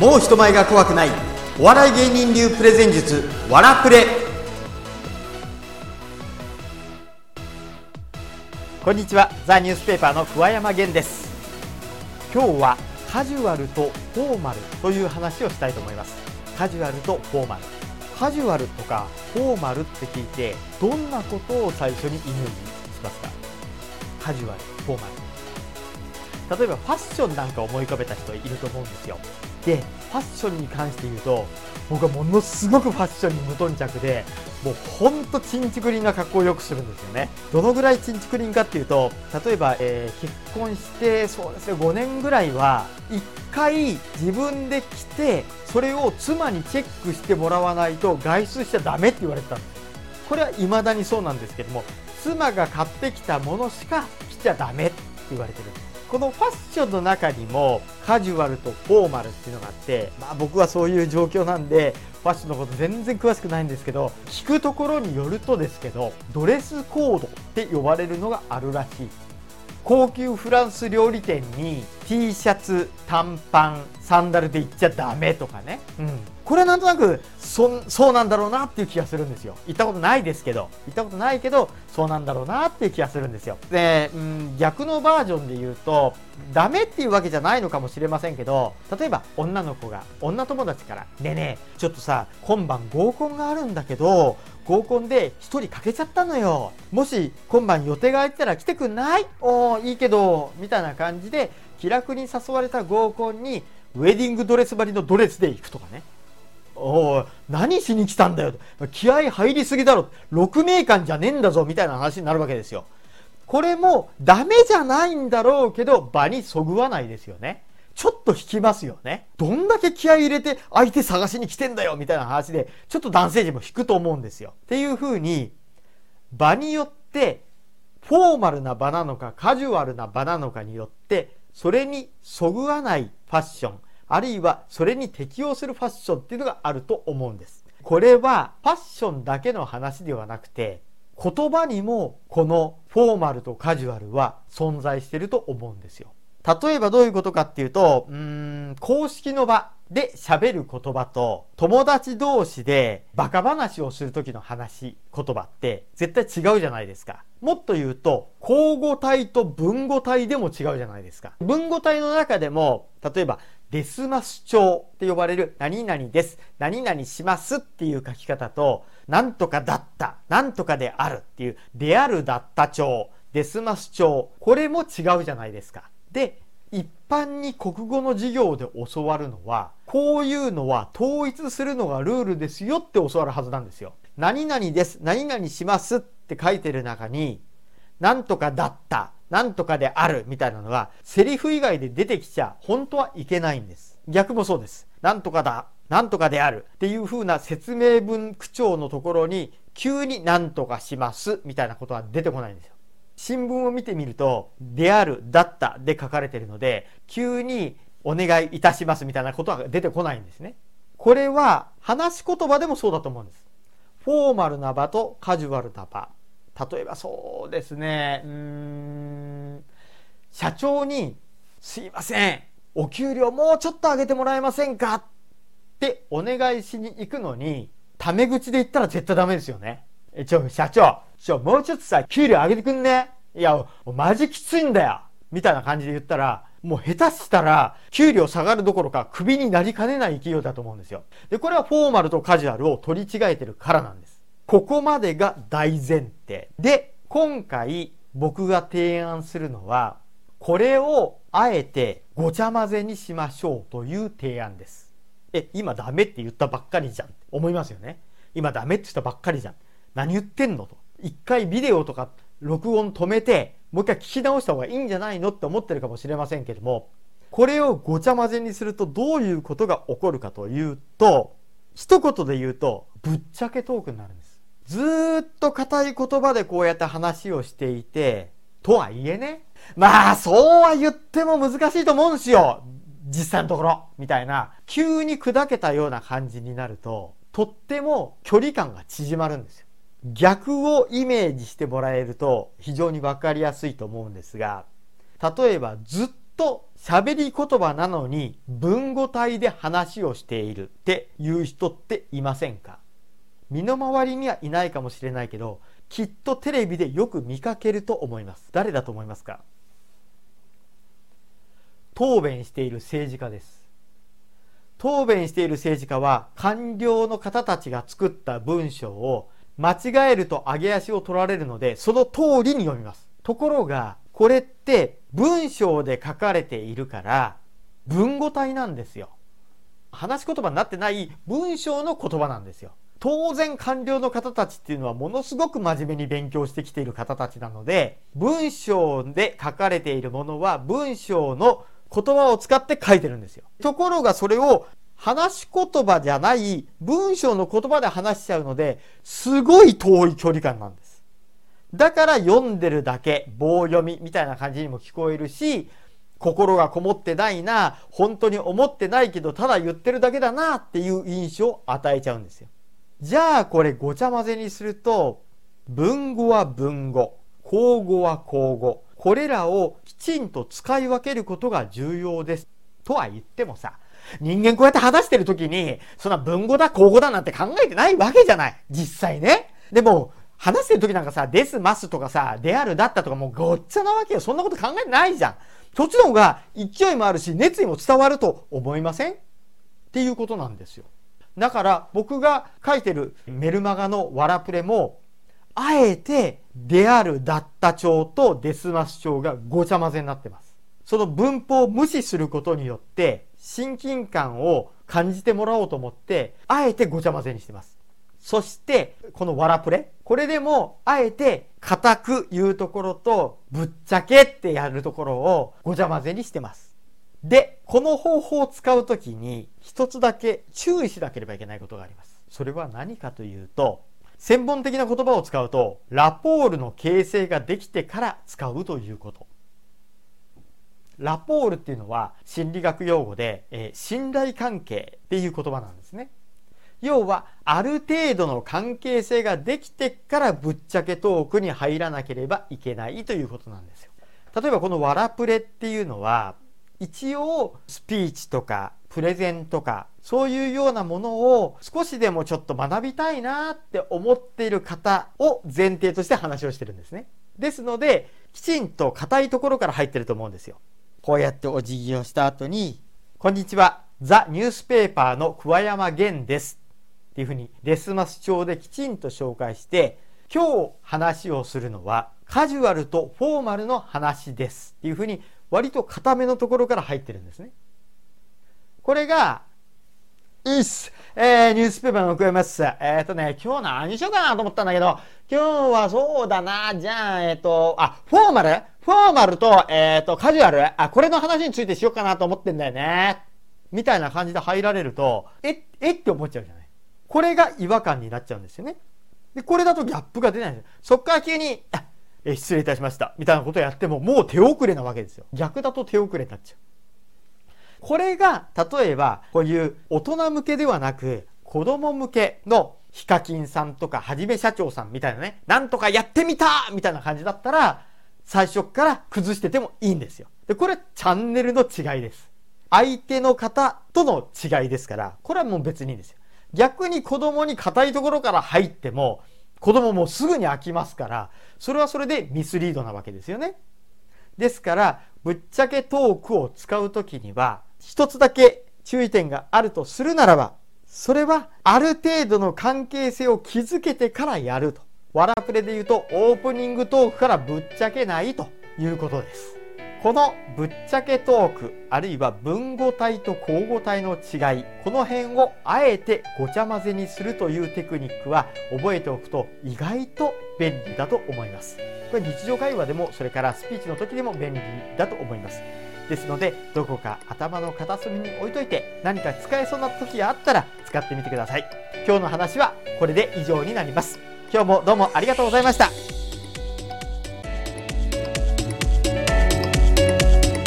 もう人前が怖くない。お笑い芸人流プレゼン術わらプレ。こんにちは。ザニュースペーパーの桑山源です。今日はカジュアルとフォーマルという話をしたいと思います。カジュアルとフォーマル。カジュアルとかフォーマルって聞いてどんなことを最初にイメージしますか？カジュアルフォーマル。例えばファッションなんか思い浮かべた人いると思うんですよ。でファッションに関して言うと僕はものすごくファッションに無頓着でもうほんとチンチクリンな格好をよくするんですよね。どのぐらいチンチクリンかっていうと例えば、えー、結婚してそうですね5年ぐらいは1回自分で着てそれを妻にチェックしてもらわないと外出しちゃダメって言われてたんですこれは未だにそうなんですけども妻が買ってきたものしか着ちゃダメって言われてる。んですこのファッションの中にもカジュアルとフォーマルっていうのがあって、まあ、僕はそういう状況なんでファッションのこと全然詳しくないんですけど聞くところによるとですけどドレスコードって呼ばれるのがあるらしい。高級フランス料理店に T シャツ短パンサンダルで行っちゃダメとかね、うん、これはなんとなくそそうなんだろうなっていう気がするんですよ。行ったことないですけど。行ったことないけどそうなんだろうなっていう気がするんですよ。で、うん、逆のバージョンで言うとダメっていうわけじゃないのかもしれませんけど例えば女の子が女友達から「ねえねえちょっとさ今晩合コンがあるんだけど合コンで1人欠けちゃったのよ。もし今晩予定が空いたら来てくんない？おーいいけどみたいな感じで気楽に誘われた合コンにウェディングドレス張りのドレスで行くとかね。お何しに来たんだよ気合入りすぎだろ。6名間じゃねえんだぞみたいな話になるわけですよ。これもダメじゃないんだろうけど場にそぐわないですよね。ちょっと引きますよね。どんだけ気合い入れて相手探しに来てんだよみたいな話で、ちょっと男性陣も引くと思うんですよ。っていう風に、場によって、フォーマルな場なのかカジュアルな場なのかによって、それにそぐわないファッション、あるいはそれに適応するファッションっていうのがあると思うんです。これはファッションだけの話ではなくて、言葉にもこのフォーマルとカジュアルは存在してると思うんですよ。例えばどういうことかっていうと、うん、公式の場で喋る言葉と、友達同士でバカ話をする時の話、言葉って絶対違うじゃないですか。もっと言うと、交互体と文語体でも違うじゃないですか。文語体の中でも、例えば、デスマス調って呼ばれる何々です、何々しますっていう書き方と、なんとかだった、なんとかであるっていう、であるだった調、デスマス調、これも違うじゃないですか。で一般に国語の授業で教わるのはこういうのは統一するのがルールですよって教わるはずなんですよ。何々です何々しますって書いてる中になんとかだったなんとかであるみたいなのがセリフ以外で出てきちゃ本当はいけないんです。逆もそうです。なんとかだなんとかであるっていう風な説明文口調のところに急になんとかしますみたいなことは出てこないんですよ。新聞を見てみると、である、だったで書かれているので、急にお願いいたしますみたいなことは出てこないんですね。これは話し言葉でもそうだと思うんです。フォーマルな場とカジュアルな場。例えばそうですね、うん、社長に、すいません、お給料もうちょっと上げてもらえませんか？ってお願いしに行くのに、タメ口で言ったら絶対ダメですよね。ちょ、社長、ちょ、もうちょっとさ、給料上げてくんね？いや、マジきついんだよみたいな感じで言ったら、もう下手したら、給料下がるどころか、クビになりかねない勢いだと思うんですよ。で、これはフォーマルとカジュアルを取り違えてるからなんです。ここまでが大前提。で、今回僕が提案するのは、これをあえてごちゃ混ぜにしましょうという提案です。え、今ダメって言ったばっかりじゃん。思いますよね。今ダメって言ったばっかりじゃん。何言ってんのと。一回ビデオとか録音止めて、もう一回聞き直した方がいいんじゃないのって思ってるかもしれませんけども、これをごちゃ混ぜにするとどういうことが起こるかというと、一言で言うと、ぶっちゃけトークになるんです。ずっと硬い言葉でこうやって話をしていて、とはいえね、まあそうは言っても難しいと思うんですよ。実際のところ。みたいな、急に砕けたような感じになると、とっても距離感が縮まるんですよ。逆をイメージしてもらえると非常に分かりやすいと思うんですが例えばずっと喋り言葉なのに文語体で話をしているっていう人っていませんか？身の回りにはいないかもしれないけどきっとテレビでよく見かけると思います。誰だと思いますか？答弁している政治家です。答弁している政治家は官僚の方たちが作った文章を間違えると上げ足を取られるのでその通りに読みます。ところがこれって文章で書かれているから文語体なんですよ。話し言葉になってない文章の言葉なんですよ。当然官僚の方たちっていうのはものすごく真面目に勉強してきている方たちなので文章で書かれているものは文章の言葉を使って書いてるんですよ。ところがそれを話し言葉じゃない文章の言葉で話しちゃうので、すごい遠い距離感なんです。だから読んでるだけ、棒読みみたいな感じにも聞こえるし、心がこもってないな、本当に思ってないけど、ただ言ってるだけだなっていう印象を与えちゃうんですよ。じゃあこれごちゃ混ぜにすると、文語は文語、口語は口語、これらをきちんと使い分けることが重要です。とは言ってもさ、人間こうやって話してる時に、そんな文語だ、口語だなんて考えてないわけじゃない。実際ね。でも、話してる時なんかさ、ですますとかさ、であるだったとかもうごっちゃなわけよ。そんなこと考えてないじゃん。そっちの方が勢いもあるし、熱意も伝わると思いません？っていうことなんですよ。だから僕が書いてるメルマガのワラプレもあえてであるだった帳とデスマス帳がごちゃ混ぜになってます。その文法を無視することによって親近感を感じてもらおうと思ってあえてごちゃ混ぜにしてます。そしてこのワラプレこれでもあえて固く言うところとぶっちゃけってやるところをごちゃ混ぜにしてます。で、この方法を使うときに一つだけ注意しなければいけないことがあります。それは何かというと専門的な言葉を使うとラポールの形成ができてから使うということラポールっていうのは心理学用語で、えー、信頼関係っていう言葉なんですね要はある程度の関係性ができてからぶっちゃけトークに入らなければいけないということなんですよ例えばこのワラプレっていうのは一応スピーチとかプレゼンとかそういうようなものを少しでもちょっと学びたいなって思っている方を前提として話をしてるんですね。ですのできちんと硬いところから入ってると思うんですよ。こうやってお辞儀をした後に「こんにちはザ・ニュースペーパーの桑山源です」っていうふうにデスマス帳できちんと紹介して今日話をするのはカジュアルとフォーマルの話ですっていうふうに割と固めのところから入ってるんですね。これが、いっす。えー、ニュースペーパーの送ります。えっ、ー、とね、今日何しようかなと思ったんだけど、今日はそうだな、じゃあ、えっ、ー、と、あ、フォーマル？フォーマルと、えっ、ー、と、カジュアルあ、これの話についてしようかなと思ってんだよね。みたいな感じで入られると、え、えって思っちゃうじゃない。これが違和感になっちゃうんですよね。で、これだとギャップが出ないんですよそっから急に、あえ失礼いたしました。みたいなことをやっても、もう手遅れなわけですよ。逆だと手遅れになっちゃう。これが例えばこういう大人向けではなく子供向けのヒカキンさんとかはじめ社長さんみたいなねなんとかやってみたみたいな感じだったら最初から崩しててもいいんですよ。でこれチャンネルの違いです。相手の方との違いですからこれはもう別にいいんですよ。逆に子供に硬いところから入っても子供もすぐに飽きますからそれはそれでミスリードなわけですよね。ですからぶっちゃけトークを使う時には一つだけ注意点があるとするならば、それはある程度の関係性を築けてからやると。ワラプレで言うとオープニングトークからぶっちゃけないということです。このぶっちゃけトークあるいは文語体と口語体の違いこの辺をあえてごちゃ混ぜにするというテクニックは覚えておくと意外と便利だと思います。これ日常会話でもそれからスピーチの時でも便利だと思います。ですのでどこか頭の片隅に置いといて何か使えそうな時があったら使ってみてください。今日の話はこれで以上になります。今日もどうもありがとうございました。